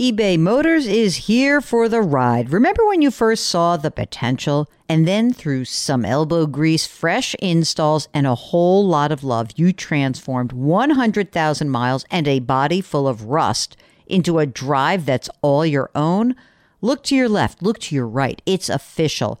eBay Motors is here for the ride. Remember when you first saw the potential? And then through some elbow grease, fresh installs, and a whole lot of love, you transformed 100,000 miles and a body full of rust into a drive that's all your own? Look to your left, look to your right. It's official.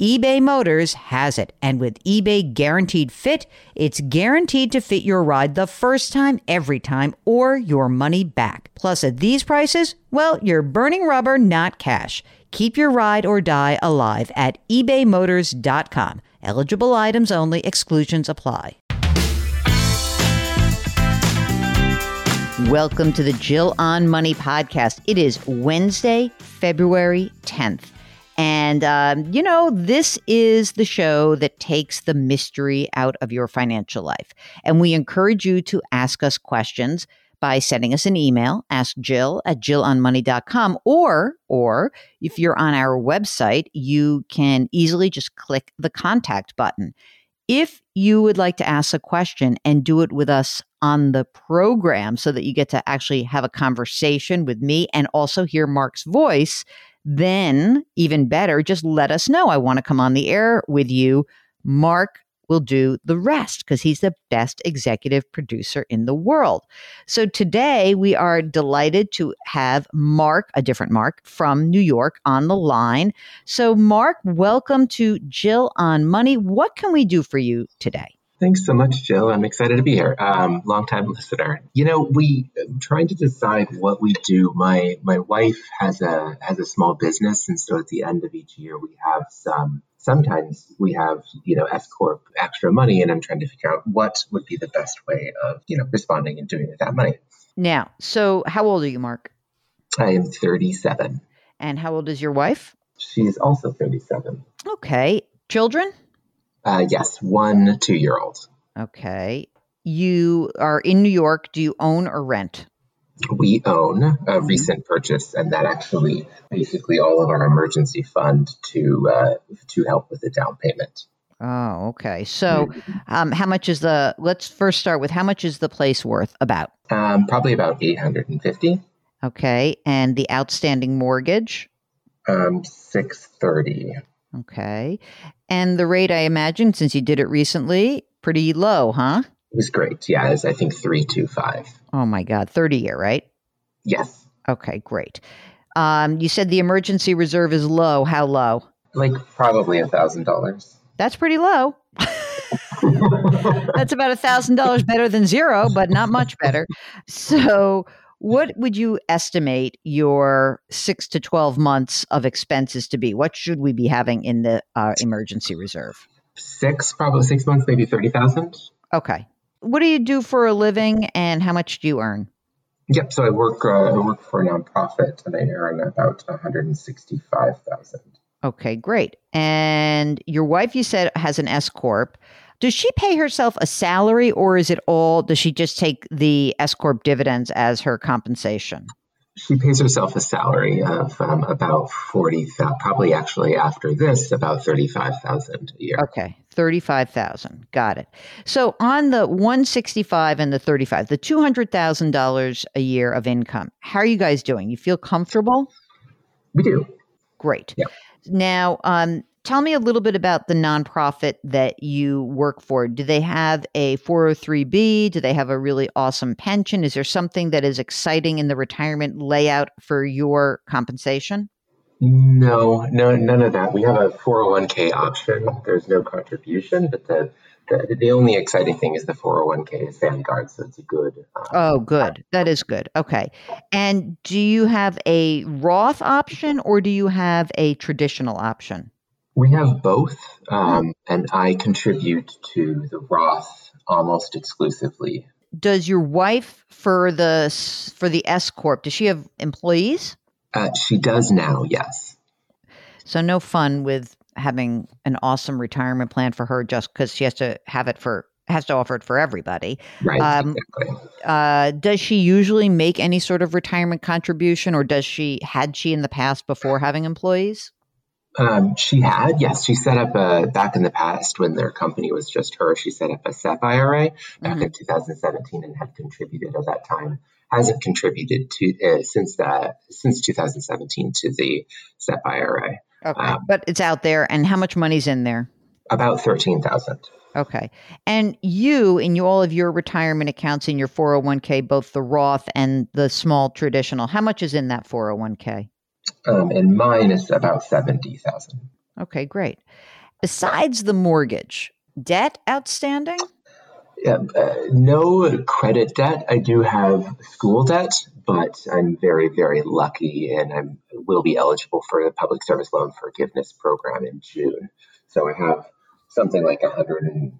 eBay Motors has it. And with eBay Guaranteed Fit, it's guaranteed to fit your ride the first time, every time, or your money back. Plus, at these prices, well, you're burning rubber, not cash. Keep your ride or die alive at ebaymotors.com. Eligible items only, exclusions apply. Welcome to the Jill on Money podcast. It is Wednesday, February 10th. And, um, you know, this is the show that takes the mystery out of your financial life. And we encourage you to ask us questions by sending us an email, ask Jill at jillonmoney.com, or, or if you're on our website, you can easily just click the contact button. If you would like to ask a question and do it with us on the program so that you get to actually have a conversation with me and also hear Mark's voice, then even better, just let us know. I want to come on the air with you. Mark will do the rest because he's the best executive producer in the world. So today we are delighted to have Mark, a different Mark from New York on the line. So Mark, welcome to Jill on Money. What can we do for you today? Thanks so much, Jill. I'm excited to be here. Um, long time listener. You know, we trying to decide what we do. My my wife has a has a small business, and so at the end of each year, we have some. Sometimes we have, you know, S corp extra money, and I'm trying to figure out what would be the best way of, you know, responding and doing with that money. Now, so how old are you, Mark? I am 37. And how old is your wife? She's also 37. Okay. Children? Uh, yes, one two year old. Okay. You are in New York. Do you own or rent? We own a mm-hmm. recent purchase, and that actually basically all of our emergency fund to uh, to help with the down payment. Oh, okay. So, mm-hmm. um, how much is the? Let's first start with how much is the place worth? About um, probably about eight hundred and fifty. Okay, and the outstanding mortgage? Um, six thirty. Okay. And the rate, I imagine, since you did it recently, pretty low, huh? It was great. Yeah, it was, I think, 325. Oh, my God. 30 year, right? Yes. Okay, great. Um, you said the emergency reserve is low. How low? Like probably a $1,000. That's pretty low. That's about a thousand dollars better than zero, but not much better. So, what would you estimate your six to 12 months of expenses to be? What should we be having in the uh, emergency reserve? Six, probably six months, maybe 30,000. Okay. What do you do for a living and how much do you earn? Yep. So I work, uh, I work for a nonprofit and I earn about 165,000. Okay, great. And your wife, you said, has an S Corp. Does she pay herself a salary or is it all, does she just take the S Corp dividends as her compensation? She pays herself a salary of um, about 40, probably actually after this, about 35,000 a year. Okay, 35,000. Got it. So on the 165 and the 35, the $200,000 a year of income, how are you guys doing? You feel comfortable? We do. Great. Yeah. Now, um, Tell me a little bit about the nonprofit that you work for. Do they have a 403b? Do they have a really awesome pension? Is there something that is exciting in the retirement layout for your compensation? No, no, none of that. We have a 401k option. There's no contribution, but the the, the only exciting thing is the 401k is Vanguard, so it's a good. Um, oh, good. That is good. Okay. And do you have a Roth option or do you have a traditional option? We have both, um, and I contribute to the Roth almost exclusively. Does your wife for the for the S corp? Does she have employees? Uh, she does now. Yes. So no fun with having an awesome retirement plan for her just because she has to have it for has to offer it for everybody. Right. Um, exactly. uh, does she usually make any sort of retirement contribution, or does she had she in the past before having employees? Um, she had, yes. She set up a back in the past when their company was just her. She set up a SEP IRA back mm-hmm. in 2017 and had contributed at that time. Hasn't contributed to uh, since that since 2017 to the SEP IRA. Okay, um, but it's out there, and how much money's in there? About thirteen thousand. Okay, and you in all of your retirement accounts in your 401k, both the Roth and the small traditional, how much is in that 401k? Um, and mine is about 70,000. Okay, great. Besides the mortgage, debt outstanding? Yeah, uh, no credit debt. I do have school debt, but I'm very, very lucky and I will be eligible for the public service loan forgiveness program in June. So I have something like a hundred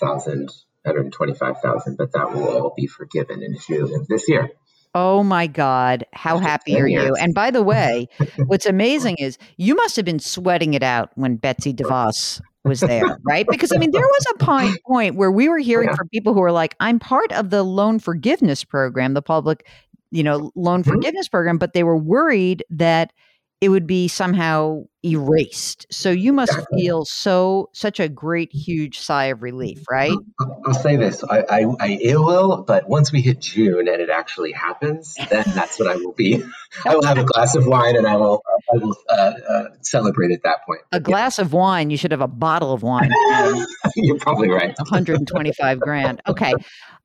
thousand, hundred twenty-five thousand, but that will all be forgiven in June of this year. Oh my God. How happy are you? And by the way, what's amazing is you must have been sweating it out when Betsy DeVos was there, right? Because I mean, there was a point, point where we were hearing from people who were like, I'm part of the loan forgiveness program, the public, you know, loan mm-hmm. forgiveness program, but they were worried that it would be somehow erased. So you must feel so such a great, huge sigh of relief, right? I'll say this: I, I, I, it will, but once we hit June and it actually happens, then that's what I will be. I will have a glass of wine and I will I will uh, uh, celebrate at that point. A glass of wine. You should have a bottle of wine. You're probably right. 125 grand. Okay,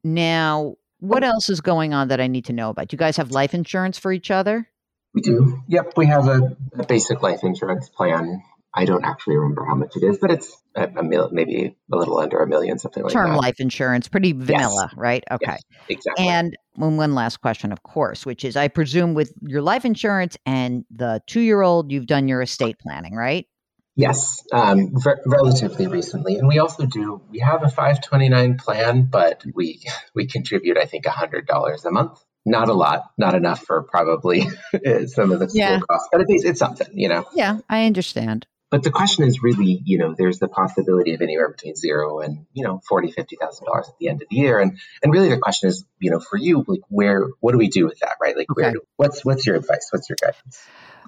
now. What else is going on that I need to know about? Do you guys have life insurance for each other? We do. Yep, we have a, a, basic life insurance plan. I don't actually remember how much it is, but it's a, a mil- maybe a little under a million, something like Term that. Term life insurance, pretty vanilla, yes. right? Okay. Yes, exactly. And one last question, of course, which is I presume with your life insurance and the two year old, you've done your estate planning, right? Yes, um, re- relatively recently, and we also do. We have a 529 plan, but we we contribute, I think, hundred dollars a month not a lot, not enough for probably some of the yeah. costs, but it's, it's something, you know. Yeah, I understand. But the question is really, you know, there's the possibility of anywhere between zero and you know forty, fifty thousand dollars at the end of the year, and and really the question is, you know, for you, like where, what do we do with that, right? Like, okay. where, what's what's your advice? What's your guidance?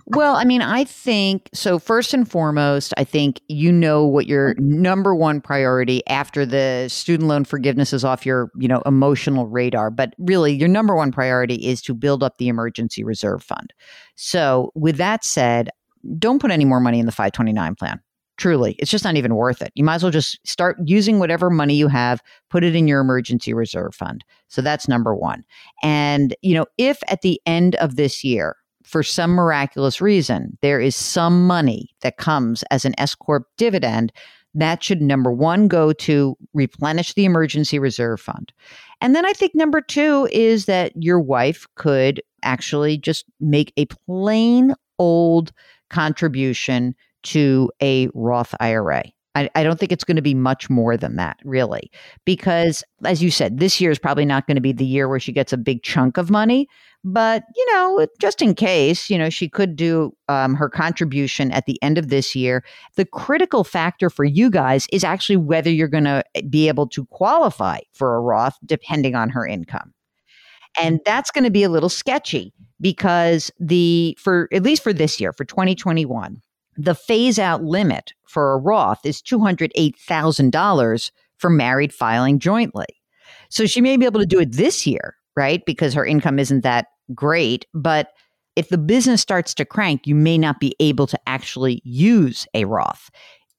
Well, I mean, I think so. First and foremost, I think you know what your mm-hmm. number one priority after the student loan forgiveness is off your, you know, emotional radar. But really, your number one priority is to build up the emergency reserve fund. So, with that said, don't put any more money in the 529 plan. Truly, it's just not even worth it. You might as well just start using whatever money you have, put it in your emergency reserve fund. So that's number one. And, you know, if at the end of this year, for some miraculous reason, there is some money that comes as an S Corp dividend, that should number one go to replenish the emergency reserve fund. And then I think number two is that your wife could actually just make a plain old contribution to a Roth IRA. I, I don't think it's going to be much more than that, really, because as you said, this year is probably not going to be the year where she gets a big chunk of money. But you know, just in case, you know, she could do um, her contribution at the end of this year. The critical factor for you guys is actually whether you're going to eh, be able to qualify for a Roth, depending on her income, and that's going to be a little sketchy because the for at least for this year for 2021 the phase out limit for a Roth is $208,000 for married filing jointly. So she may be able to do it this year, right? Because her income isn't that great. But if the business starts to crank, you may not be able to actually use a Roth,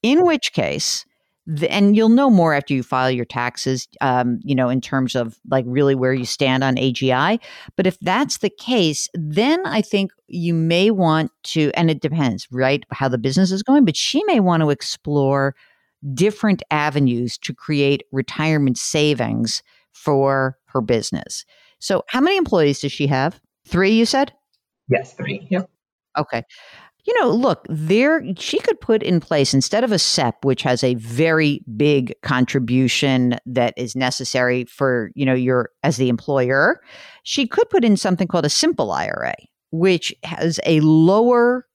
in which case, the, and you'll know more after you file your taxes, um, you know, in terms of like really where you stand on AGI. But if that's the case, then I think you may want to, and it depends, right, how the business is going, but she may want to explore different avenues to create retirement savings for her business. So, how many employees does she have? Three, you said? Yes, three. Yep. Okay. You know, look, there she could put in place instead of a SEP, which has a very big contribution that is necessary for, you know, your as the employer, she could put in something called a simple IRA, which has a lower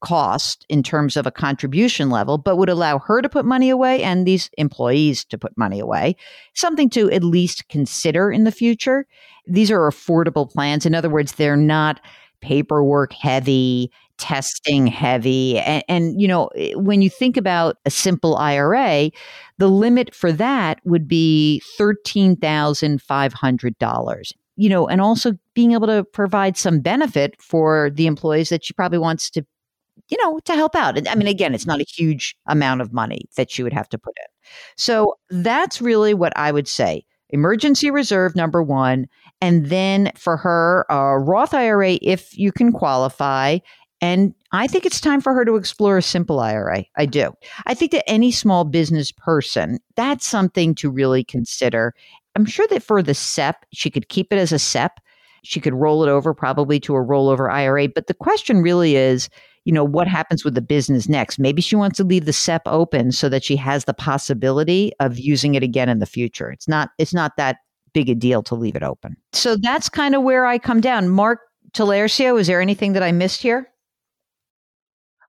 cost in terms of a contribution level, but would allow her to put money away and these employees to put money away. Something to at least consider in the future. These are affordable plans. In other words, they're not paperwork heavy, testing heavy. And, and, you know, eh, when you think about a simple IRA, the limit for that would be $13,500 you know, and also being able to provide some benefit for the employees that she probably wants to you know, to help out. I mean, again, it's not a huge amount of money that she would have to put in. So that's really what I would say. Emergency reserve, number one. And then for her, a Roth IRA, if you can qualify. And I think it's time for her to explore a simple IRA. I do. I think that any small business person, that's something to really consider. I'm sure that for the SEP, she could keep it as a SEP. She could roll it over probably to a rollover IRA. But the question really is you know, what happens with the business next? Maybe she wants to leave the SEP open so that she has the possibility of using it again in the future. It's not it's not that big a deal to leave it open. So that's kind of where I come down. Mark Tallarico, is there anything that I missed here?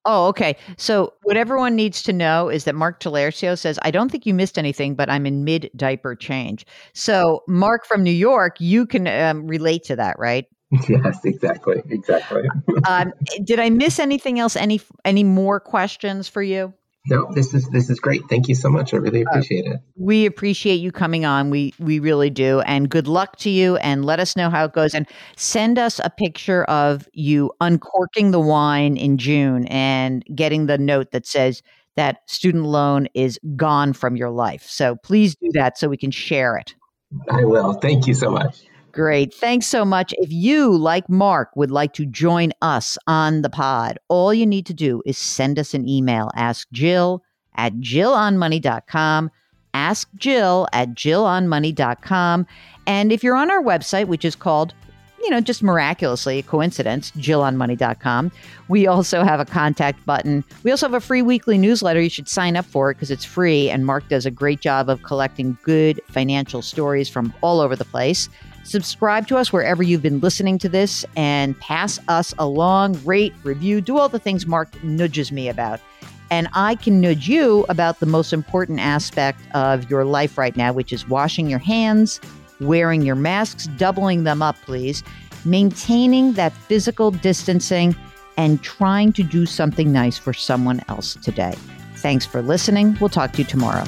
Oh, okay. So what everyone needs to know is that Mark Tallarico says, I don't think you missed anything, but I'm in mid diaper change. So Mark from New York, you can um, relate to that, right? Yes, exactly, exactly. um, did I miss anything else? Any any more questions for you? No, this is this is great. Thank you so much. I really uh, appreciate uh, it. We appreciate you coming on. We we really do. And good luck to you. And let us know how it goes. And send us a picture of you uncorking the wine in June and getting the note that says that student loan is gone from your life. So please do that so we can share it. I will. Thank you so much. Great. Thanks so much. If you, like Mark, would like to join us on the pod, all you need to do is send us an email. Ask Jill at jillonmoney.com. Ask Jill at jillonmoney.com. And if you're on our website, which is called you know, just miraculously, a coincidence, jillonmoney.com. We also have a contact button. We also have a free weekly newsletter. You should sign up for it because it's free. And Mark does a great job of collecting good financial stories from all over the place. Subscribe to us wherever you've been listening to this and pass us along, rate, review, do all the things Mark nudges me about. And I can nudge you about the most important aspect of your life right now, which is washing your hands, wearing your masks, doubling them up, please, maintaining that physical distancing, and trying to do something nice for someone else today. Thanks for listening. We'll talk to you tomorrow.